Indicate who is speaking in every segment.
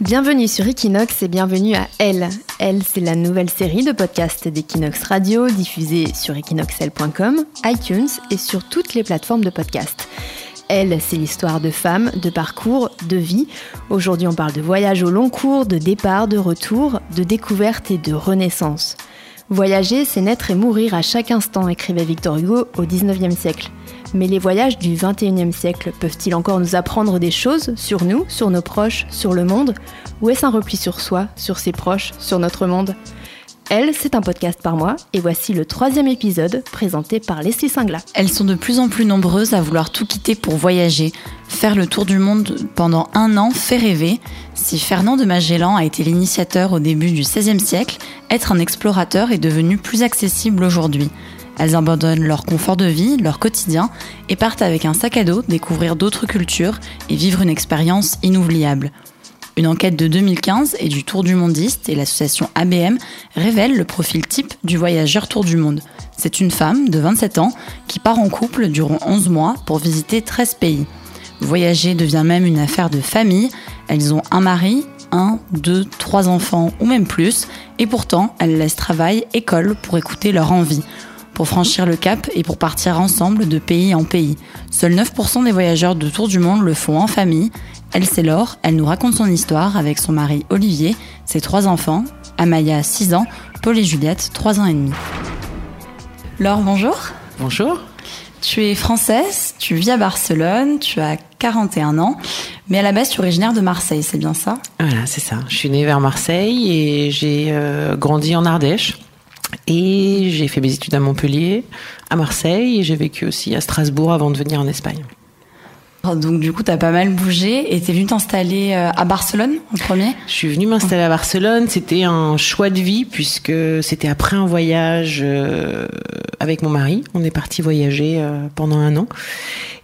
Speaker 1: Bienvenue sur Equinox et bienvenue à Elle. Elle, c'est la nouvelle série de podcasts d'Equinox Radio diffusée sur equinoxel.com, iTunes et sur toutes les plateformes de podcasts. Elle, c'est l'histoire de femmes, de parcours, de vie. Aujourd'hui, on parle de voyage au long cours, de départ, de retour, de découverte et de renaissance. Voyager, c'est naître et mourir à chaque instant, écrivait Victor Hugo au XIXe siècle. Mais les voyages du XXIe siècle peuvent-ils encore nous apprendre des choses sur nous, sur nos proches, sur le monde? Ou est-ce un repli sur soi, sur ses proches, sur notre monde? Elle, c'est un podcast par mois, et voici le troisième épisode présenté par Leslie Singla.
Speaker 2: Elles sont de plus en plus nombreuses à vouloir tout quitter pour voyager. Faire le tour du monde pendant un an fait rêver. Si Fernand de Magellan a été l'initiateur au début du XVIe siècle, être un explorateur est devenu plus accessible aujourd'hui. Elles abandonnent leur confort de vie, leur quotidien, et partent avec un sac à dos découvrir d'autres cultures et vivre une expérience inoubliable. Une enquête de 2015 et du Tour du Mondiste et l'association ABM révèle le profil type du voyageur Tour du Monde. C'est une femme de 27 ans qui part en couple durant 11 mois pour visiter 13 pays. Voyager devient même une affaire de famille. Elles ont un mari, un, deux, trois enfants ou même plus, et pourtant elles laissent travail, école pour écouter leur envie pour franchir le cap et pour partir ensemble de pays en pays. Seuls 9% des voyageurs de tour du monde le font en famille elle, c'est Laure. Elle nous raconte son histoire avec son mari Olivier, ses trois enfants, Amaya, 6 ans, Paul et Juliette, 3 ans et demi. Laure, bonjour.
Speaker 3: Bonjour.
Speaker 2: Tu es française, tu vis à Barcelone, tu as 41 ans, mais à la base tu es originaire de Marseille, c'est bien ça?
Speaker 3: Voilà, c'est ça. Je suis née vers Marseille et j'ai euh, grandi en Ardèche. Et j'ai fait mes études à Montpellier, à Marseille, et j'ai vécu aussi à Strasbourg avant de venir en Espagne.
Speaker 2: Donc du coup, tu as pas mal bougé et tu es venu t'installer euh, à Barcelone en premier?
Speaker 3: Je suis venue m'installer à Barcelone. C'était un choix de vie puisque c'était après un voyage euh, avec mon mari. On est parti voyager euh, pendant un an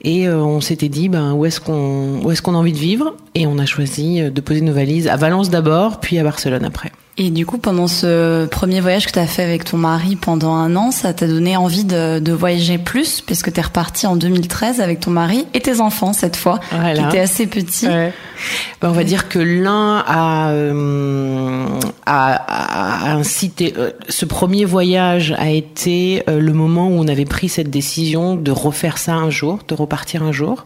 Speaker 3: et on s'était dit ben où est-ce qu'on où est-ce qu'on a envie de vivre? Et on a choisi de poser nos valises à Valence d'abord puis à Barcelone après.
Speaker 2: Et du coup, pendant ce premier voyage que tu as fait avec ton mari pendant un an, ça t'a donné envie de, de voyager plus, puisque tu es reparti en 2013 avec ton mari et tes enfants cette fois, qui étaient assez petits.
Speaker 3: Ben, on va dire que l'un a, euh, a, a, incité. Euh, ce premier voyage a été euh, le moment où on avait pris cette décision de refaire ça un jour, de repartir un jour.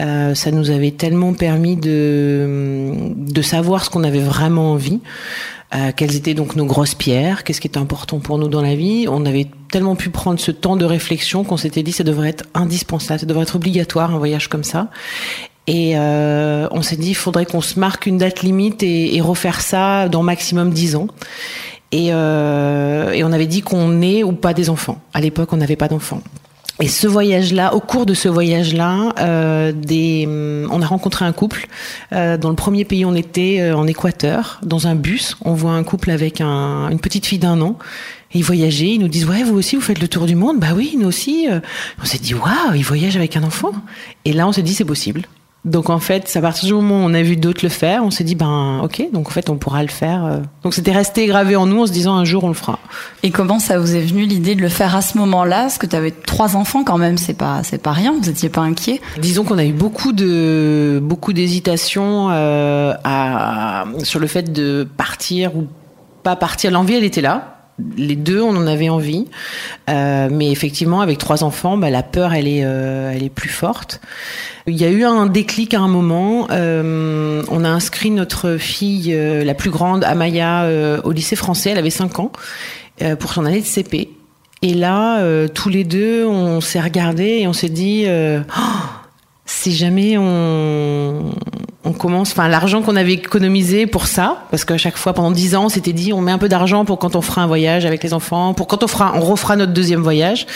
Speaker 3: Euh, ça nous avait tellement permis de, de savoir ce qu'on avait vraiment envie. Euh, quelles étaient donc nos grosses pierres, qu'est-ce qui est important pour nous dans la vie? On avait tellement pu prendre ce temps de réflexion qu'on s'était dit ça devrait être indispensable, ça devrait être obligatoire un voyage comme ça. Et euh, on s'est dit il faudrait qu'on se marque une date limite et, refaire ça dans maximum dix ans. Et, euh, et on avait dit qu'on ait ou pas des enfants. À l'époque, on n'avait pas d'enfants. Et ce voyage-là, au cours de ce voyage-là, euh, des, on a rencontré un couple. Euh, dans le premier pays, on était euh, en Équateur, dans un bus. On voit un couple avec un, une petite fille d'un an. Ils voyageaient, ils nous disent ouais vous aussi vous faites le tour du monde? Bah oui nous aussi. On s'est dit waouh ils voyagent avec un enfant. Et là on s'est dit c'est possible. Donc en fait, à partir du moment où on a vu d'autres le faire, on s'est dit ben ok, donc en fait on pourra le faire. euh. Donc c'était resté gravé en nous en se disant un jour on le fera.
Speaker 2: Et comment ça vous est venu l'idée de le faire à ce moment-là? Parce que tu avais trois enfants quand même, c'est pas c'est pas rien. Vous étiez pas inquiet
Speaker 3: Disons qu'on a eu beaucoup de beaucoup d'hésitation euh, à, sur le fait de partir ou pas partir. L'envie elle était là. Les deux, on en avait envie, Euh, mais effectivement, avec trois enfants, bah, la peur, elle est, euh, elle est plus forte. Il y a eu un déclic à un moment. Euh, on a inscrit notre fille, la plus grande, Amaya, au lycée français. Elle avait 5 ans pour son année de CP. Et là, tous les deux, on s'est regardés et on s'est dit, Oh, si jamais on, on commence, enfin l'argent qu'on avait économisé pour ça, parce qu'à chaque fois pendant 10 ans, on s'était dit, on met un peu d'argent pour quand on fera un voyage avec les enfants, pour quand on fera, on refera notre deuxième voyage.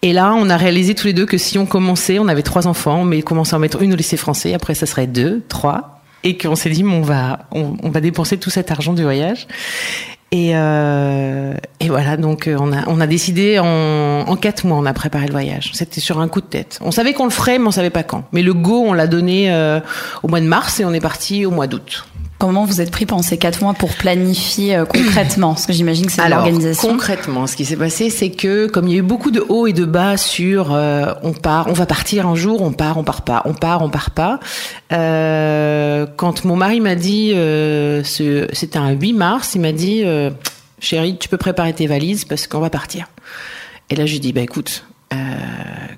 Speaker 3: Et là, on a réalisé tous les deux que si on commençait, on avait trois enfants, mais commençait à en mettre une au lycée français, après ça serait deux, trois, et qu'on s'est dit, on va dépenser tout cet argent du voyage. Et, euh, et voilà, donc euh, on a, on a décidé en, en quatre mois, on a préparé le voyage. C'était sur un coup de tête. On savait qu'on le ferait, mais on savait pas quand. Mais le go, on l'a donné euh, au mois de mars et on est parti au mois d'août.
Speaker 2: Comment vous êtes pris pendant ces quatre mois pour planifier euh, concrètement? Parce que j'imagine que c'est l'organisation.
Speaker 3: Concrètement, ce qui s'est passé, c'est que comme il y a eu beaucoup de hauts et de bas sur euh, on part, on va partir un jour, on part, on part pas, on part, on part pas. Euh, quand mon mari m'a dit, c'était un 8 mars, il m'a dit, chérie, tu peux préparer tes valises parce qu'on va partir. Et là, je lui dis, bah écoute,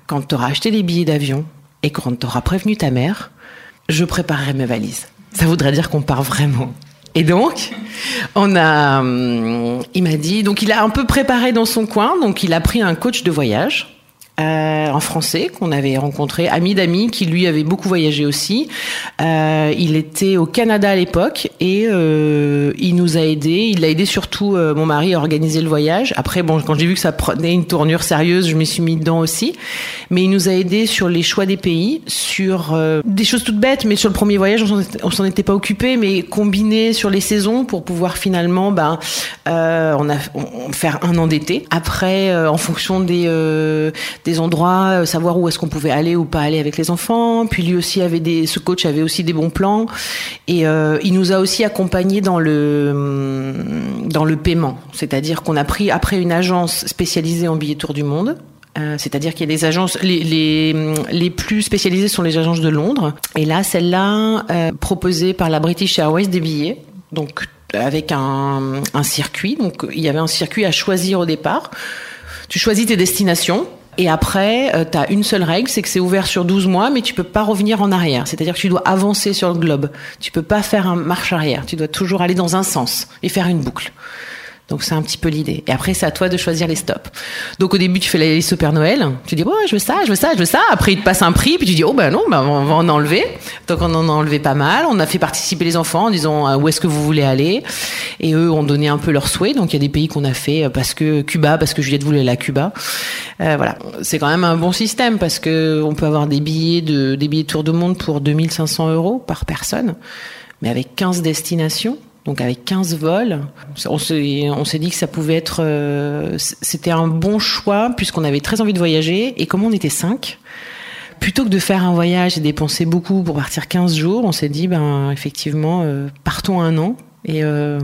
Speaker 3: quand tu auras acheté les billets d'avion et quand tu auras prévenu ta mère, je préparerai mes valises ça voudrait dire qu'on part vraiment. Et donc, on a, hum, il m'a dit, donc il a un peu préparé dans son coin, donc il a pris un coach de voyage euh, un Français qu'on avait rencontré, ami d'amis, qui lui avait beaucoup voyagé aussi. Euh, il était au Canada à l'époque et euh, il nous a aidés. Il a aidé surtout euh, mon mari à organiser le voyage. Après, bon, quand j'ai vu que ça prenait une tournure sérieuse, je me suis mis dedans aussi. Mais il nous a aidés sur les choix des pays, sur euh, des choses toutes bêtes, mais sur le premier voyage, on s'en était pas occupé, mais combiné sur les saisons pour pouvoir finalement, ben, euh, on a on, faire un an d'été. Après, en fonction des des endroits, euh, savoir où est-ce qu'on pouvait aller ou pas aller avec les enfants. Puis lui aussi avait des, ce coach avait aussi des bons plans et euh, il nous a aussi accompagnés dans le hum, dans le paiement. C'est-à-dire qu'on a pris après une agence spécialisée en billets tour du monde. Euh, c'est-à-dire qu'il y a des agences, les, les, les, plus spécialisées sont les agences de Londres. Et là, celle-là, euh, proposée par la British Airways des billets. Donc, avec un, un circuit. Donc, il y avait un circuit à choisir au départ. Tu choisis tes destinations. Et après, euh, tu as une seule règle, c'est que c'est ouvert sur 12 mois, mais tu peux pas revenir en arrière. C'est-à-dire que tu dois avancer sur le globe. Tu peux pas faire un marche arrière. Tu dois toujours aller dans un sens et faire une boucle. Donc c'est un petit peu l'idée. Et après, c'est à toi de choisir les stops. Donc au début, tu fais la liste au Père Noël. Tu dis, oh, je veux ça, je veux ça, je veux ça. Après, il te passe un prix, puis tu dis, oh ben non, ben, on va en enlever. Donc on en a enlevé pas mal. On a fait participer les enfants en disant, euh, où est-ce que vous voulez aller Et eux ont donné un peu leur souhait. Donc il y a des pays qu'on a fait euh, parce que Cuba, parce que Juliette voulait à Cuba. Euh, voilà, c'est quand même un bon système parce que on peut avoir des billets de des billets tour de monde pour 2500 euros par personne, mais avec 15 destinations donc avec 15 vols, on s'est dit que ça pouvait être, euh, c'était un bon choix puisqu'on avait très envie de voyager et comme on était 5, plutôt que de faire un voyage et dépenser beaucoup pour partir 15 jours, on s'est dit ben effectivement euh, partons un an et euh,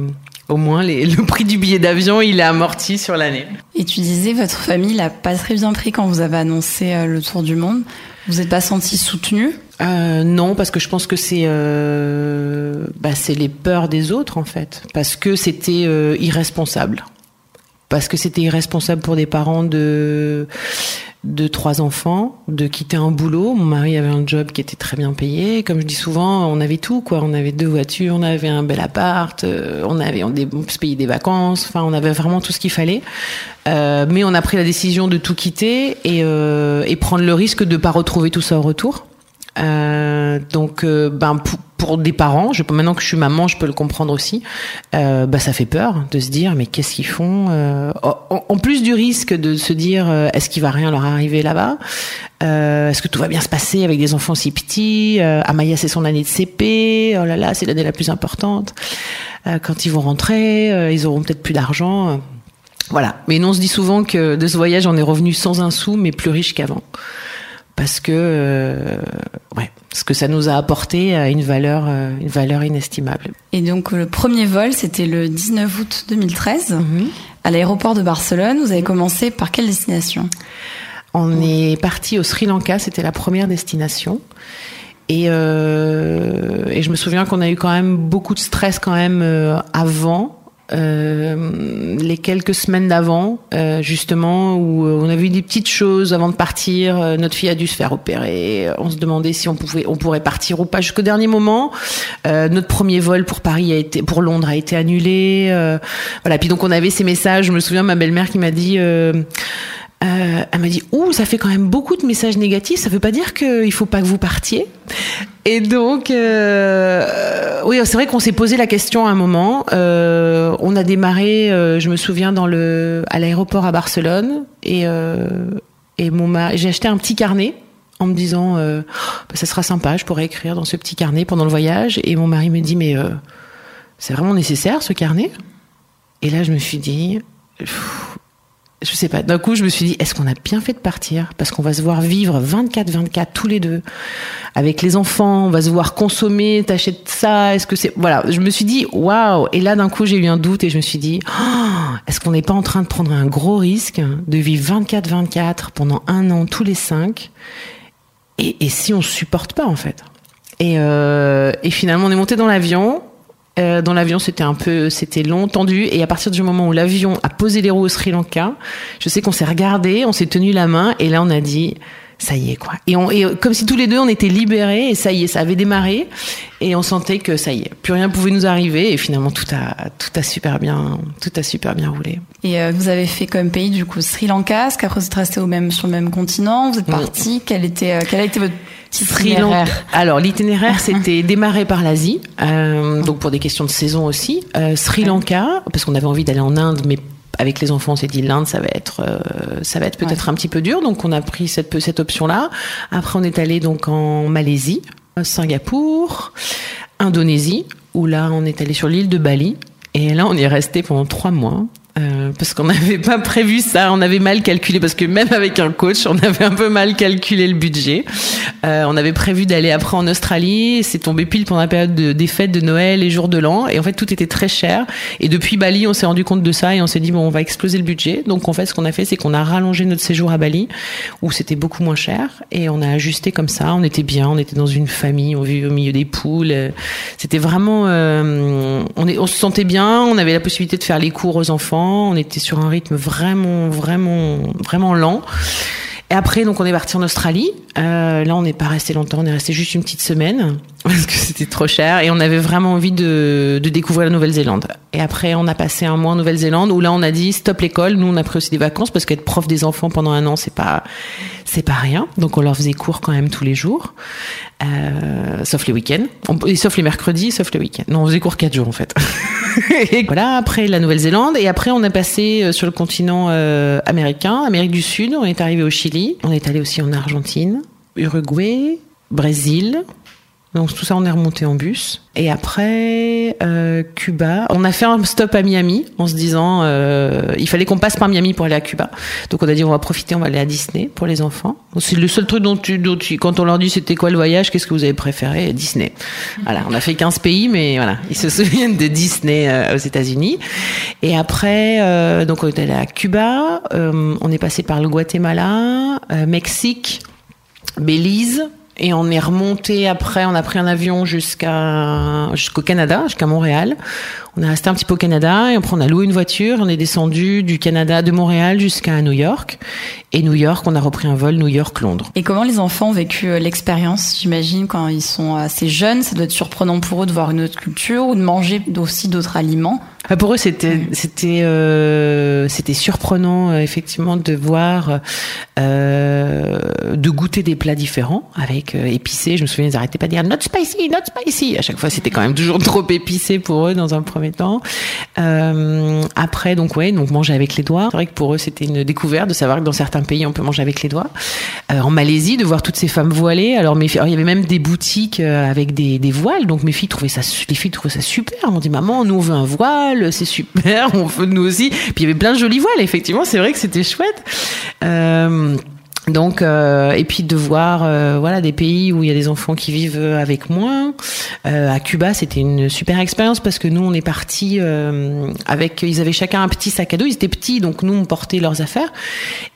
Speaker 3: au moins le prix du billet d'avion il est amorti sur l'année.
Speaker 2: Et tu disais votre famille l'a pas très bien pris quand vous avez annoncé le tour du monde. Vous n'êtes pas senti soutenu
Speaker 3: euh, non, parce que je pense que c'est euh, bah, c'est les peurs des autres en fait, parce que c'était euh, irresponsable, parce que c'était irresponsable pour des parents de de trois enfants, de quitter un boulot. Mon mari avait un job qui était très bien payé. Comme je dis souvent, on avait tout, quoi. On avait deux voitures, on avait un bel appart, euh, on avait on, se payait des vacances. Enfin, on avait vraiment tout ce qu'il fallait. Euh, mais on a pris la décision de tout quitter et, euh, et prendre le risque de pas retrouver tout ça au retour. Euh, donc, euh, ben pour, des parents, maintenant que je suis maman, je peux le comprendre aussi. Euh, ben, ça fait peur de se dire mais qu'est-ce qu'ils font euh, en, plus du risque de se dire euh, est-ce qu'il va rien leur arriver là-bas Est-ce que tout va bien se passer avec des enfants si petits Amaya c'est son année de CP. Oh là là, c'est l'année la plus importante. quand ils vont rentrer, ils auront peut-être plus d'argent. Voilà. Mais nous, on se dit souvent que de ce voyage, on est revenu sans un sou, mais plus riche qu'avant parce que euh, ouais, ce que ça nous a apporté a une valeur, euh, une valeur inestimable.
Speaker 2: Et donc le premier vol, c'était le 19 août 2013 mhm. à l'aéroport de Barcelone. Vous avez commencé par quelle destination?
Speaker 3: On est parti au Sri Lanka, c'était la première destination. Et, euh, et je me souviens qu'on a eu quand même beaucoup de stress quand même euh, avant euh, les quelques semaines d'avant, euh, justement, où euh, on a vu des petites choses avant de partir. notre fille a dû se faire opérer. On se demandait si on pouvait, on pourrait partir ou pas jusqu'au dernier moment. notre premier vol pour Paris a été, pour Londres a été annulé. voilà. Puis donc on avait ces messages. Je me souviens ma belle-mère qui m'a dit. Elle m'a dit ouh ça fait quand même beaucoup de messages négatifs ça veut pas dire qu'il faut pas que vous partiez et donc oui c'est vrai qu'on s'est posé la question à un moment. Euh, on a démarré euh, je me souviens à l'aéroport à Barcelone. Et euh, j'ai acheté un petit carnet en me disant bah, ça sera sympa je pourrais écrire dans ce petit carnet pendant le voyage. Et mon mari me dit mais c'est vraiment nécessaire ce carnet? Et là je me suis dit je sais pas. D'un coup, je me suis dit, est-ce qu'on a bien fait de partir? Parce qu'on va se voir vivre 24-24 tous les deux avec les enfants. On va se voir consommer. T'achètes ça Est-ce que c'est voilà Je me suis dit, waouh Et là, d'un coup, j'ai eu un doute et je me suis dit, oh, est-ce qu'on n'est pas en train de prendre un gros risque de vivre 24-24 pendant un an tous les cinq? Et, si on supporte pas en fait? Et, euh, et finalement, on est monté dans l'avion. Euh, dans l'avion, c'était un peu, c'était long, tendu. Et à partir du moment où l'avion a posé les roues au Sri Lanka, je sais qu'on s'est regardé, on s'est tenu la main, et là, on a dit, ça y est quoi. Et, on, et comme si tous les deux on était libérés. Et ça y est, ça avait démarré. Et on sentait que ça y est, plus rien pouvait nous arriver. Et finalement tout a tout a super bien tout a super bien roulé.
Speaker 2: Et euh, vous avez fait comme pays du coup Sri Lanka, est-ce qu'après vous êtes resté au même sur le même continent, vous êtes parti, quel était euh, quel a été votre Sri Lanka.
Speaker 3: Alors l'itinéraire c'était démarré par l'Asie, euh, donc pour des questions de saison aussi. Euh, Sri Lanka parce qu'on avait envie d'aller en Inde, mais avec les enfants, on s'est dit l'Inde, ça va être, euh, ça va être peut-être un petit peu dur, donc on a pris cette cette option-là. Après, on est allé donc en Malaisie, Singapour, Indonésie, où là, on est allé sur l'île de Bali. Et là, on y est resté pendant trois mois. Euh, parce qu'on n'avait pas prévu ça, on avait mal calculé, parce que même avec un coach, on avait un peu mal calculé le budget. Euh, on avait prévu d'aller après en Australie, c'est tombé pile pendant la période de, des fêtes de Noël et jour de l'an, et en fait tout était très cher. Et depuis Bali, on s'est rendu compte de ça et on s'est dit bon, on va exploser le budget. Donc en fait, ce qu'on a fait, c'est qu'on a rallongé notre séjour à Bali, où c'était beaucoup moins cher, et on a ajusté comme ça. On était bien, on était dans une famille, on vivait au milieu des poules. C'était vraiment, euh, on, est, on se sentait bien, on avait la possibilité de faire les cours aux enfants on était sur un rythme vraiment, vraiment, vraiment lent. Et après, donc, on est parti en Australie. Euh, là, on n'est pas resté longtemps. On est resté juste une petite semaine parce que c'était trop cher et on avait vraiment envie de, découvrir la Nouvelle-Zélande. Et après, on a passé un mois en Nouvelle-Zélande où là, on a dit stop l'école. Nous, on a pris aussi des vacances parce qu'être prof des enfants pendant un an, c'est pas, c'est pas rien. Donc, on leur faisait cours quand même tous les jours, euh, sauf les week-ends, et sauf les mercredis, sauf le week-end. Non, on faisait cours quatre jours en fait. voilà. Après la Nouvelle-Zélande et après, on a passé euh, sur le continent euh, américain, Amérique du Sud. On est arrivé au Chili. On est allé aussi en Argentine, Uruguay, Brésil, donc tout ça, on est remonté en bus. Et après, euh, Cuba. On a fait un stop à Miami en se disant, euh, il fallait qu'on passe par Miami pour aller à Cuba. Donc on a dit, on va profiter, on va aller à Disney pour les enfants. C'est le seul truc dont tu, dont tu, quand on leur dit c'était quoi le voyage, qu'est-ce que vous avez préféré? Disney. Voilà, on a fait 15 pays, mais voilà, ils se souviennent de Disney euh, aux États-Unis. Et après, euh, donc on est allé à Cuba. Euh, on est passé par le Guatemala, Mexique, Belize. Et on est remonté après, on a pris un avion jusqu'à jusqu'au Canada, jusqu'à Montréal. On est resté un petit peu au Canada et après on a loué une voiture, on est descendu du Canada, de Montréal jusqu'à New York. Et New York, on a repris un vol New York-Londres.
Speaker 2: Et comment les enfants ont vécu euh, l'expérience J'imagine quand ils sont assez jeunes, ça doit être surprenant pour eux de voir une autre culture ou de manger aussi d'autres aliments.
Speaker 3: Enfin, pour eux, c'était c'était euh, c'était surprenant euh, effectivement de voir euh, de goûter des plats différents avec euh, épicé. Je me souviens, ils n'arrêtaient pas de dire not spicy, not spicy. À chaque fois, c'était quand même toujours trop épicé pour eux dans un premier temps. Après, donc ouais, donc manger avec les doigts. C'est vrai que pour eux, c'était une découverte de savoir que dans certains pays, on peut manger avec les doigts. En Malaisie, de voir toutes ces femmes voilées. Alors, mes filles, alors, il y avait même des boutiques avec des, des voiles. Donc mes filles trouvaient ça, les filles trouvaient ça super. M'ont dit maman, nous on veut un voile, c'est super, on veut nous aussi. Puis il y avait plein de jolis voiles. Effectivement, c'est vrai que c'était chouette. Euh, donc euh, et puis de voir euh, voilà des pays où il y a des enfants qui vivent avec. Euh, à Cuba, c'était une super expérience parce que nous on est parti avec ils avaient chacun un petit sac à dos. Ils étaient petits donc nous on portait leurs affaires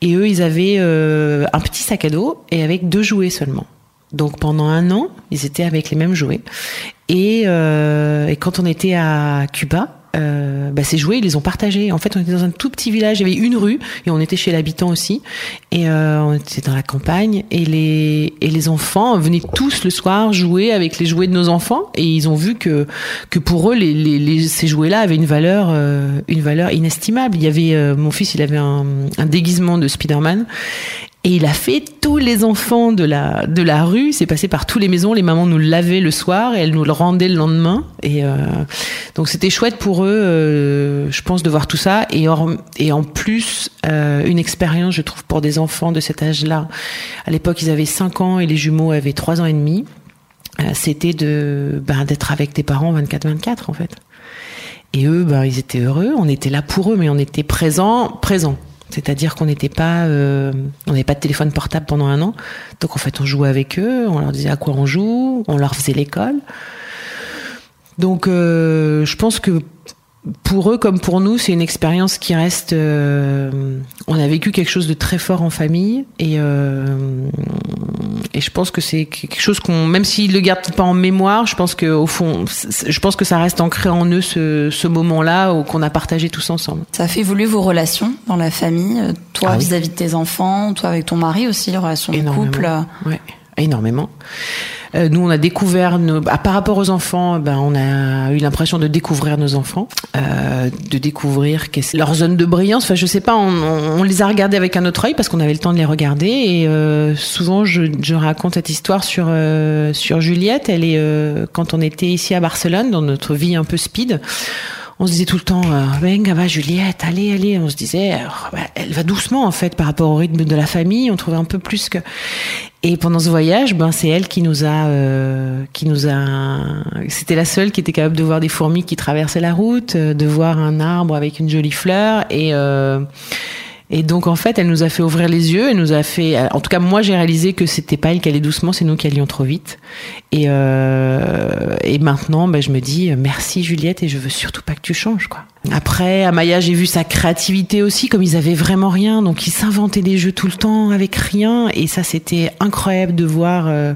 Speaker 3: et eux ils avaient un petit sac à dos et avec deux jouets seulement. Donc pendant un an, ils étaient avec les mêmes jouets. Et, et quand on était à Cuba, euh, bah, ces jouets, ils les ont partagés. En fait, on était dans un tout petit village, il y avait une rue, et on était chez l'habitant aussi, et euh, on était dans la campagne, et les, et les enfants venaient tous le soir jouer avec les jouets de nos enfants, et ils ont vu que, que pour eux, ces jouets-là avaient une valeur, euh, une valeur inestimable. Il y avait, euh, mon fils, il avait un, un déguisement de Spider-Man, et il a fait tous les enfants de la, rue. C'est passé par toutes les maisons. Les mamans nous lavaient le soir et elles nous le rendaient le lendemain. Et euh, donc c'était chouette pour eux, euh, je pense, de voir tout ça. Et, en plus, euh, une expérience, je trouve, pour des enfants de cet âge-là. À l'époque, ils avaient 5 ans et les jumeaux avaient 3 ans et demi. C'était de ben, d'être avec tes parents 24-24 en fait. Et eux, ben, ils étaient heureux. On était là pour eux, mais on était présents, présents C'est-à-dire qu'on n'était pas, euh, on n'avait pas de téléphone portable pendant un an. Donc en fait, on jouait avec eux, on leur disait à quoi on joue, on leur faisait l'école. Donc euh, je pense que pour eux comme pour nous, c'est une expérience qui reste. Euh, on a vécu quelque chose de très fort en famille et euh, et je pense que c'est quelque chose qu'on, même s'ils le gardent pas en mémoire, je pense que au fond, je pense que ça reste ancré en eux ce, ce moment-là qu'on a partagé tous ensemble.
Speaker 2: Ça a fait évoluer vos relations dans la famille, toi ah vis-à-vis de tes enfants, toi avec ton mari aussi, les relations de couple.
Speaker 3: Ouais, énormément. Euh, nous, on a découvert, nos, bah, par rapport aux enfants, ben, on a eu l'impression de découvrir nos enfants, euh, de découvrir leur zone de brillance. Enfin, je sais pas, on, on, les a regardés avec un autre œil parce qu'on avait le temps de les regarder. Et euh, souvent, je, je, raconte cette histoire sur euh, sur Juliette. Elle est euh, quand on était ici à Barcelone, dans notre vie un peu speed on se disait tout le temps, euh, venga, va Juliette, allez, allez. On se disait, bah, elle va doucement en fait par rapport au rythme de la famille. On trouvait un peu plus que. Et pendant ce voyage, ben c'est elle qui nous a, euh, qui nous a. C'était la seule qui était capable de voir des fourmis qui traversaient la route, euh, de voir un arbre avec une jolie fleur et. Euh, et donc en fait, elle nous a fait ouvrir les yeux, elle nous a fait. En tout cas, moi, j'ai réalisé que c'était pas elle qui allait doucement, c'est nous qui allions trop vite. Et, euh, et maintenant, ben, je me dis merci Juliette et je veux surtout pas que tu changes, quoi. Après, Amaya, j'ai vu sa créativité aussi, comme ils avaient vraiment rien, donc ils s'inventaient des jeux tout le temps avec rien, et ça c'était incroyable de voir, euh,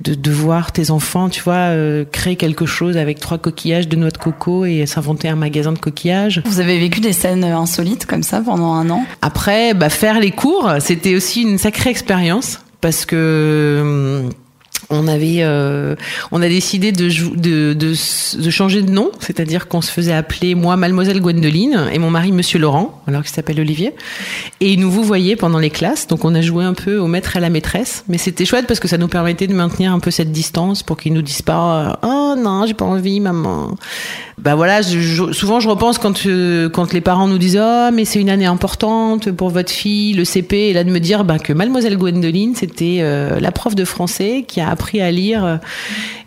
Speaker 3: de, de, voir tes enfants, tu vois, euh, créer quelque chose avec trois coquillages de noix de coco et s'inventer un magasin de coquillages.
Speaker 2: Vous avez vécu des scènes insolites comme ça pendant un an?
Speaker 3: Après, bah, faire les cours, c'était aussi une sacrée expérience parce que hum, on avait, euh, on a décidé de, changer de nom, c'est-à-dire qu'on se faisait appeler moi Mademoiselle Gwendoline et mon mari Monsieur Laurent, alors qu'il s'appelle Olivier. Et nous vous voyez pendant les classes, donc on a joué un peu au maître et à la maîtresse, mais c'était chouette parce que ça nous permettait de maintenir un peu cette distance pour qu'ils nous disent pas oh non j'ai pas envie maman. Bah voilà, souvent je repense quand euh, quand les parents nous disent oh mais c'est une année importante pour votre fille le CP et là de me dire bah que Mademoiselle Gwendoline c'était euh, la prof de français qui a appris à lire euh,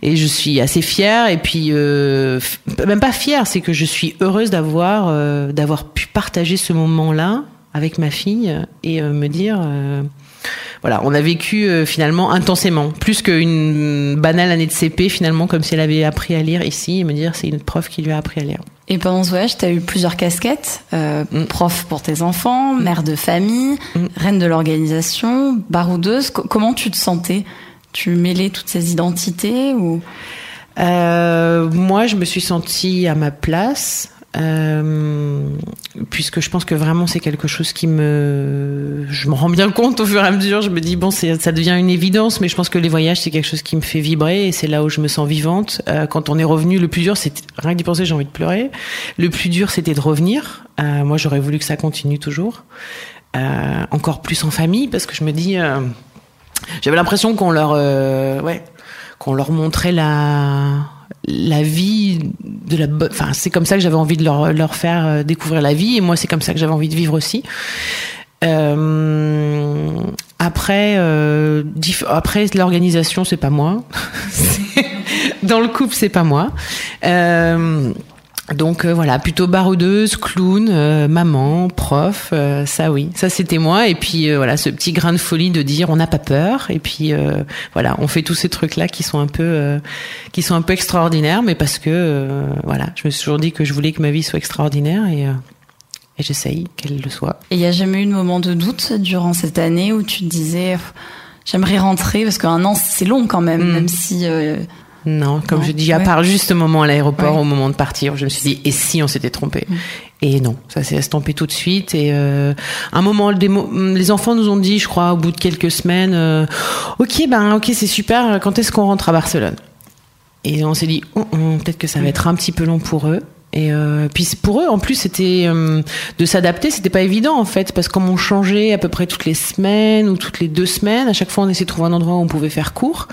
Speaker 3: et je suis assez fière et puis euh, même pas fière, c'est que je suis heureuse d'avoir euh, d'avoir pu partager ce moment-là avec ma fille et me dire voilà, on a vécu finalement intensément, plus qu'une banale année de CP finalement, comme si elle avait appris à lire ici, et me dire c'est une prof qui lui a appris à lire.
Speaker 2: Et pendant ce voyage, tu as eu plusieurs casquettes, mm. prof pour tes enfants, mère de famille, mm. reine de l'organisation, baroudeuse. comment tu te sentais tu mêlais toutes ces identités ou?
Speaker 3: Euh, Moi, je me suis sentie à ma place. Euh, puisque je pense que vraiment c'est quelque chose qui me je me rends bien compte au fur et à mesure. Je me dis bon ça devient une évidence mais je pense que les voyages c'est quelque chose qui me fait vibrer et c'est là où je me sens vivante. Euh, quand on est revenu le plus dur c'était rien que d'y penser j'ai envie de pleurer. Le plus dur c'était de revenir. Moi j'aurais voulu que ça continue toujours. Encore plus en famille parce que je me dis j'avais l'impression qu'on leur, euh, ouais, qu'on leur montrait la la vie de la enfin c'est comme ça que j'avais envie de leur leur faire euh, découvrir la vie et moi c'est comme ça que j'avais envie de vivre aussi. Euh, après après l'organisation c'est pas moi. Dans le couple c'est pas moi donc euh, voilà, plutôt baroudeuse, clown, euh, maman, prof, euh, ça oui, ça c'était moi. Et puis voilà, ce petit grain de folie de dire on n'a pas peur. Et puis voilà, on fait tous ces trucs là qui sont un peu, qui sont un peu extraordinaires, mais parce que voilà, je me suis toujours dit que je voulais que ma vie soit extraordinaire et et j'essaye qu'elle le soit.
Speaker 2: Et il n'y a jamais eu de moment de doute durant cette année où tu te disais j'aimerais rentrer parce qu'un an c'est long quand même, mm. même si
Speaker 3: non, comme je dis, à part juste au moment à l'aéroport, au moment de partir, je me suis dit, et si on s'était trompé mm. Et non, ça s'est estompé tout de suite. Et euh, un moment, les enfants nous ont dit, je crois, au bout de quelques semaines, euh, ok, ben ok, c'est super. Quand est-ce qu'on rentre à Barcelone? Et on s'est dit, oh, oh, peut-être que ça va être un petit peu long pour eux. Et euh, puis pour eux, en plus, c'était euh, de s'adapter, c'était pas évident en fait, parce que comme on changeait à peu près toutes les semaines ou toutes les deux semaines, à chaque fois on essayait de trouver un endroit où on pouvait faire court.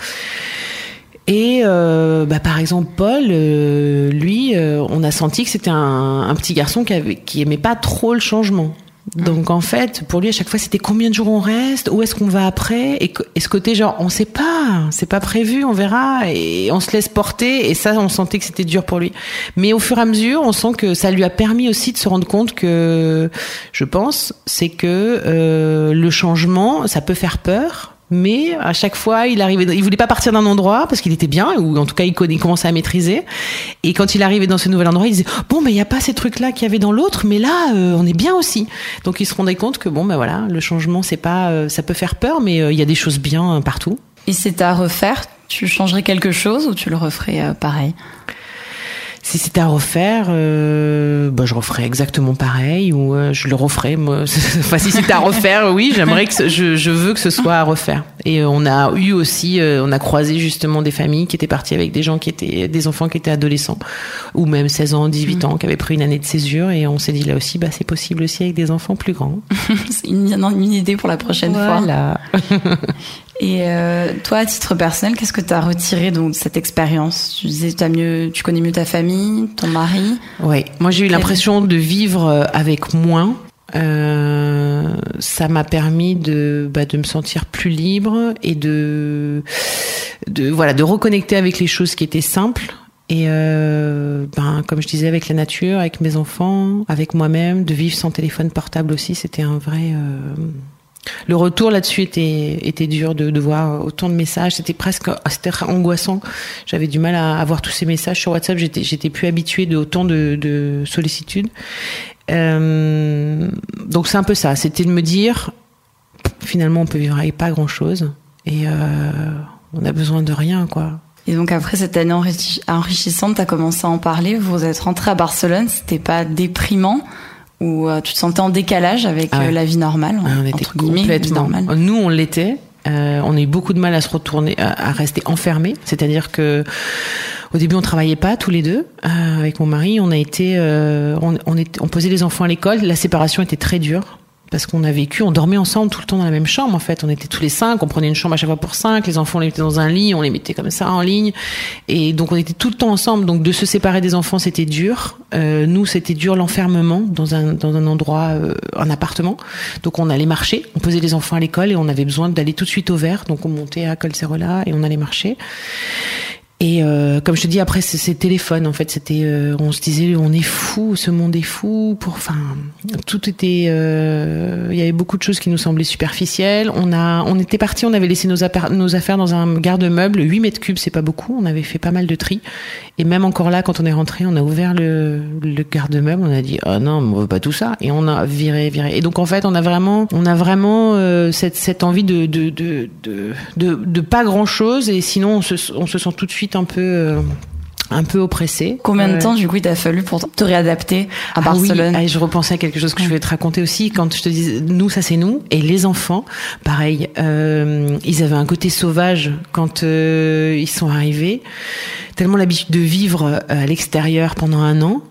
Speaker 3: Et euh, bah, par exemple, Paul, euh, lui, euh, on a senti que c'était un, un, petit garçon qui, avait, qui aimait pas trop le changement. Donc en fait, pour lui à chaque fois c'était combien de jours on reste, où est-ce qu'on va après, et, ce côté genre on sait pas, c'est pas prévu, on verra, et on se laisse porter, et ça on sentait que c'était dur pour lui. Mais au fur et à mesure, on sent que ça lui a permis aussi de se rendre compte que, je pense, c'est que euh, le changement, ça peut faire peur, mais à chaque fois, il arrivait, il voulait pas partir d'un endroit parce qu'il était bien, ou en tout cas, il, commençait à maîtriser. Et quand il arrivait dans ce nouvel endroit, il disait bon, mais il n'y a pas ces trucs-là qu'il y avait dans l'autre, mais là, euh, on est bien aussi. Donc, il se rendait compte que bon, ben voilà, le changement, c'est pas, euh, ça peut faire peur, mais euh, il y a des choses bien partout.
Speaker 2: Et c'est à refaire. Tu changerais quelque chose ou tu le referais pareil?
Speaker 3: Si c'était à refaire, euh, bah, je referais exactement pareil ou euh, je le referais. Moi. enfin, si c'était à refaire, oui, j'aimerais que je, je, veux que ce soit à refaire. Et euh, on a eu aussi, on a croisé justement des familles qui étaient parties avec des gens qui étaient, des enfants qui étaient adolescents ou même 16 ans, 18 ans, qui avaient pris une année de césure. Et on s'est dit là aussi, bah, c'est possible aussi avec des enfants plus grands.
Speaker 2: c'est une, une, idée pour la prochaine
Speaker 3: voilà.
Speaker 2: fois. Et euh, toi, à titre personnel, qu'est-ce que tu as retiré donc, de cette expérience? Tu disais, as mieux, tu connais mieux ta famille, ton mari
Speaker 3: Oui, moi j'ai eu l'impression de vivre euh, avec moins. Euh, ça m'a permis de, bah, de me sentir plus libre et de, de, voilà, de reconnecter avec les choses qui étaient simples. Et euh, ben, comme je disais, avec la nature, avec mes enfants, avec moi-même, de vivre sans téléphone portable aussi, c'était un vrai... Euh, le retour là-dessus était, dur de, voir autant de messages. C'était presque c'était angoissant. J'avais du mal à avoir tous ces messages sur WhatsApp. J'étais, plus habituée de autant de, de sollicitude. Euh, donc c'est un peu ça. C'était de me dire, finalement, on peut vivre avec pas grand-chose et euh, on a besoin de rien, quoi.
Speaker 2: Et donc après cette année enrichissante, tu as commencé à en parler. Vous êtes rentré à Barcelone. C'était pas déprimant où euh, tu te sentais en décalage avec ah euh, la vie normale
Speaker 3: ah, On était complètement. Nous, on l'était. Euh, on a eu beaucoup de mal à se retourner, à, rester enfermés. C'est-à-dire que au début, on travaillait pas tous les deux euh, avec mon mari. On a été, on, on, on posait les enfants à l'école. La séparation était très dure parce qu'on a vécu, on dormait ensemble tout le temps dans la même chambre en fait. On était tous les cinq, on prenait une chambre à chaque fois pour cinq. Les enfants on les mettait dans un lit, on les mettait comme ça en ligne, et donc on était tout le temps ensemble. Donc de se séparer des enfants c'était dur. Euh, nous c'était dur l'enfermement dans un dans un endroit, euh, un appartement. Donc on allait marcher, on posait les enfants à l'école et on avait besoin d'aller tout de suite au vert. Donc on montait à Colserola et on allait marcher. Et euh, comme je te dis, après ces téléphones, en fait, c'était, euh, on se disait, on est fou, ce monde est fou. Pour, enfin, tout était, euh, il y avait beaucoup de choses qui nous semblaient superficielles. On a, on était parti, on avait laissé nos, nos affaires dans un garde-meuble, 8 mètres cubes, c'est pas beaucoup. On avait fait pas mal de tri. Et même encore là, quand on est rentré, on a ouvert le, le garde-meuble, on a dit, oh non, on veut pas tout ça, et on a viré, viré. Et donc en fait, on a vraiment, on a vraiment euh, cette, cette envie de de, de de, de, de, pas grand chose, et sinon on se, on se sent tout de suite un peu euh, un peu oppressé.
Speaker 2: Combien de temps du coup il t'a fallu pour te réadapter à Barcelone
Speaker 3: ah oui, je repensais à quelque chose que je voulais te raconter aussi. Quand je te dis nous ça c'est nous et les enfants pareil euh, ils avaient un côté sauvage quand euh, ils sont arrivés. Tellement l'habitude de vivre à l'extérieur pendant un an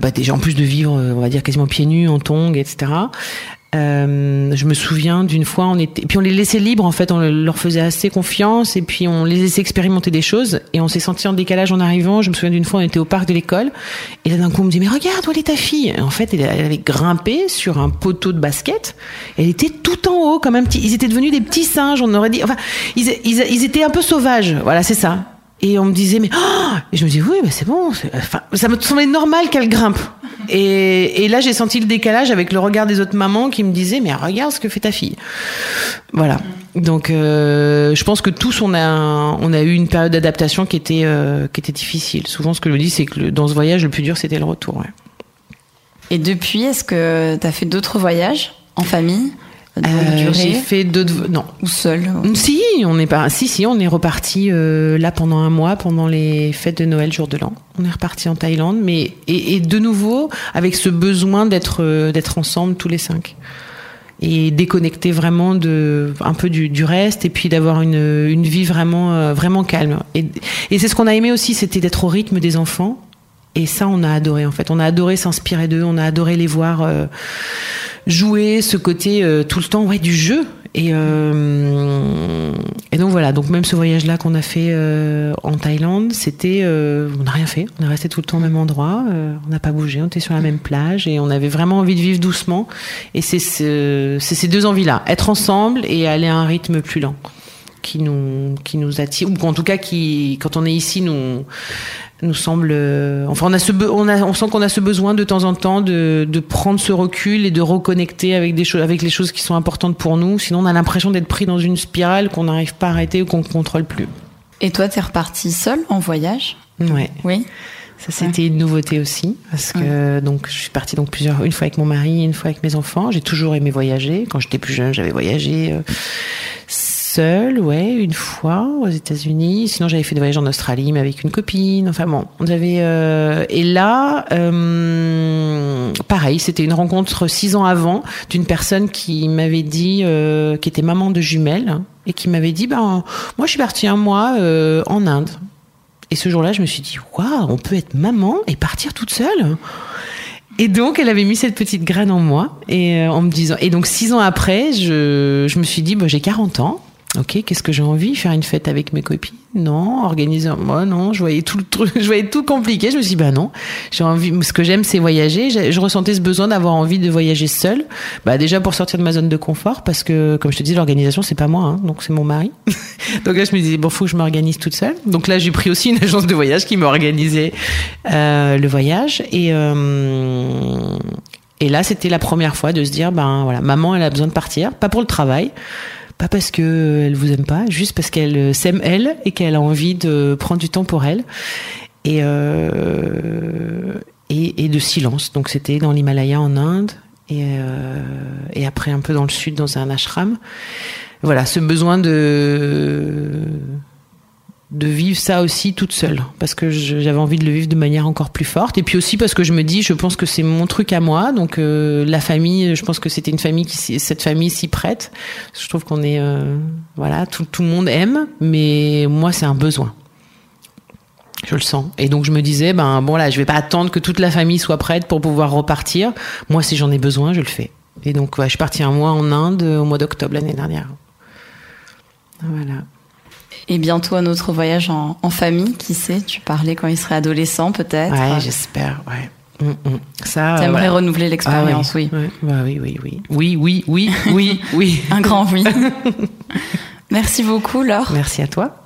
Speaker 3: bah déjà en plus de vivre on va dire quasiment pieds nus en tongs etc euh, je me souviens d'une fois, on était, puis on les laissait libres en fait, on leur faisait assez confiance et puis on les laissait expérimenter des choses et on s'est senti en décalage en arrivant. Je me souviens d'une fois, on était au parc de l'école et là d'un coup on me dit mais regarde où est ta fille? Et En fait, elle, avait grimpé sur un poteau de basket. Elle était tout en haut comme un petit. Ils étaient devenus des petits singes. On aurait dit. Enfin, ils, ils, ils étaient un peu sauvages. Voilà, c'est ça. Et on me disait, mais oh et je me dis, oui, mais c'est bon. Enfin, ça me semblait normal qu'elle grimpe. Et, là, j'ai senti le décalage avec le regard des autres mamans qui me disaient, mais regarde ce que fait ta fille. Voilà. Donc, euh, je pense que tous, on a, eu une période d'adaptation qui était, euh, difficile. Souvent, ce que je dis, c'est que dans ce voyage, le plus dur, c'était le retour.
Speaker 2: Et depuis, est-ce que tu as fait d'autres voyages en famille?
Speaker 3: Euh, j'ai fait d'autres non.
Speaker 2: Ou seul.
Speaker 3: Si on est pas si si on est reparti euh, là pendant un mois pendant les fêtes de Noël jour de l'an. On est reparti en Thaïlande mais et, et de nouveau avec ce besoin d'être euh, d'être ensemble tous les cinq. Et déconnecter vraiment de un peu du, du reste et puis d'avoir une, une vie vraiment vraiment calme. Et, et c'est ce qu'on a aimé aussi c'était d'être au rythme des enfants. Et ça on a adoré en fait. On a adoré s'inspirer d'eux on a adoré les voir jouer ce côté euh, tout le temps ouais du jeu. Et, euh, et donc voilà. Donc même ce voyage là qu'on a fait euh, en Thaïlande c'était euh, on n'a rien fait. On est resté tout le temps au même endroit. Euh, on n'a pas bougé. On était sur la même plage et on avait vraiment envie de vivre doucement. Et c'est ce, c'est ces deux envies là être ensemble et aller à un rythme plus lent qui nous qui nous attire ou en tout cas qui quand on est ici nous nous semble euh, enfin on a ce on a on sent qu'on a ce besoin de temps en temps de de prendre ce recul et de reconnecter avec des choses avec les choses qui sont importantes pour nous. Sinon on a l'impression d'être pris dans une spirale qu'on n'arrive pas à arrêter ou qu'on contrôle plus.
Speaker 2: Et toi, t'es reparti seule en voyage?
Speaker 3: Ouais.
Speaker 2: Oui.
Speaker 3: ça c'était une nouveauté aussi parce que donc je suis partie donc plusieurs une fois avec mon mari une fois avec mes enfants. J'ai toujours aimé voyager. Quand j'étais plus jeune j'avais voyagé euh, seule ouais une fois aux États-Unis sinon j'avais fait des voyages en Australie mais avec une copine enfin bon on avait euh, et là euh, pareil c'était une rencontre six ans avant d'une personne qui m'avait dit euh, qui était maman de jumelles et qui m'avait dit ben moi je suis partie un mois euh, en Inde et ce jour-là, je me suis dit, waouh, on peut être maman et partir toute seule. Et donc, elle avait mis cette petite graine en moi, et en me disant. Et donc, six ans après, je, je me suis dit, bah, j'ai 40 ans. Ok, qu'est-ce que j'ai envie Faire une fête avec mes copines? Non, organiser. Moi, non, je voyais tout le truc, je voyais tout compliqué. Je me suis dit, bah non, j'ai envie. Ce que j'aime, c'est voyager. Je, ressentais ce besoin d'avoir envie de voyager seule. Bah déjà pour sortir de ma zone de confort, parce que comme je te dis, l'organisation c'est pas moi, hein, donc c'est mon mari. donc là, je me disais bon, faut que je m'organise toute seule. Donc là, j'ai pris aussi une agence de voyage qui m'a organisé euh, le voyage et euh, et là, c'était la première fois de se dire ben voilà, maman, elle a besoin de partir, pas pour le travail pas parce que elle vous aime pas, juste parce qu'elle s'aime elle et qu'elle a envie de prendre du temps pour elle et euh, et, et de silence. Donc c'était dans l'Himalaya en Inde et euh, et après un peu dans le sud dans un ashram. Voilà, ce besoin de de vivre ça aussi toute seule parce que j'avais envie de le vivre de manière encore plus forte. Et puis aussi parce que je me dis je pense que c'est mon truc à moi donc euh, la famille je pense que c'était une famille qui cette famille s'y prête. Je trouve qu'on est euh, voilà tout, tout le monde aime mais moi c'est un besoin. Je le sens. Et donc je me disais ben bon là je vais pas attendre que toute la famille soit prête pour pouvoir repartir. Moi si j'en ai besoin je le fais. Et donc ouais, je suis partie un mois en Inde au mois d'octobre l'année dernière. Voilà
Speaker 2: Et bientôt un autre voyage en, en famille, qui sait Tu parlais quand il serait adolescent, peut-être.
Speaker 3: Ouais, j'espère, ouais. Mm, mm. Ça, euh,
Speaker 2: T'aimerais
Speaker 3: voilà.
Speaker 2: renouveler l'expérience,
Speaker 3: Ah
Speaker 2: oui.
Speaker 3: Ouais, bah oui, oui, oui. Oui, oui, oui, oui, oui.
Speaker 2: Un grand oui. Merci beaucoup, Laure.
Speaker 3: Merci à toi.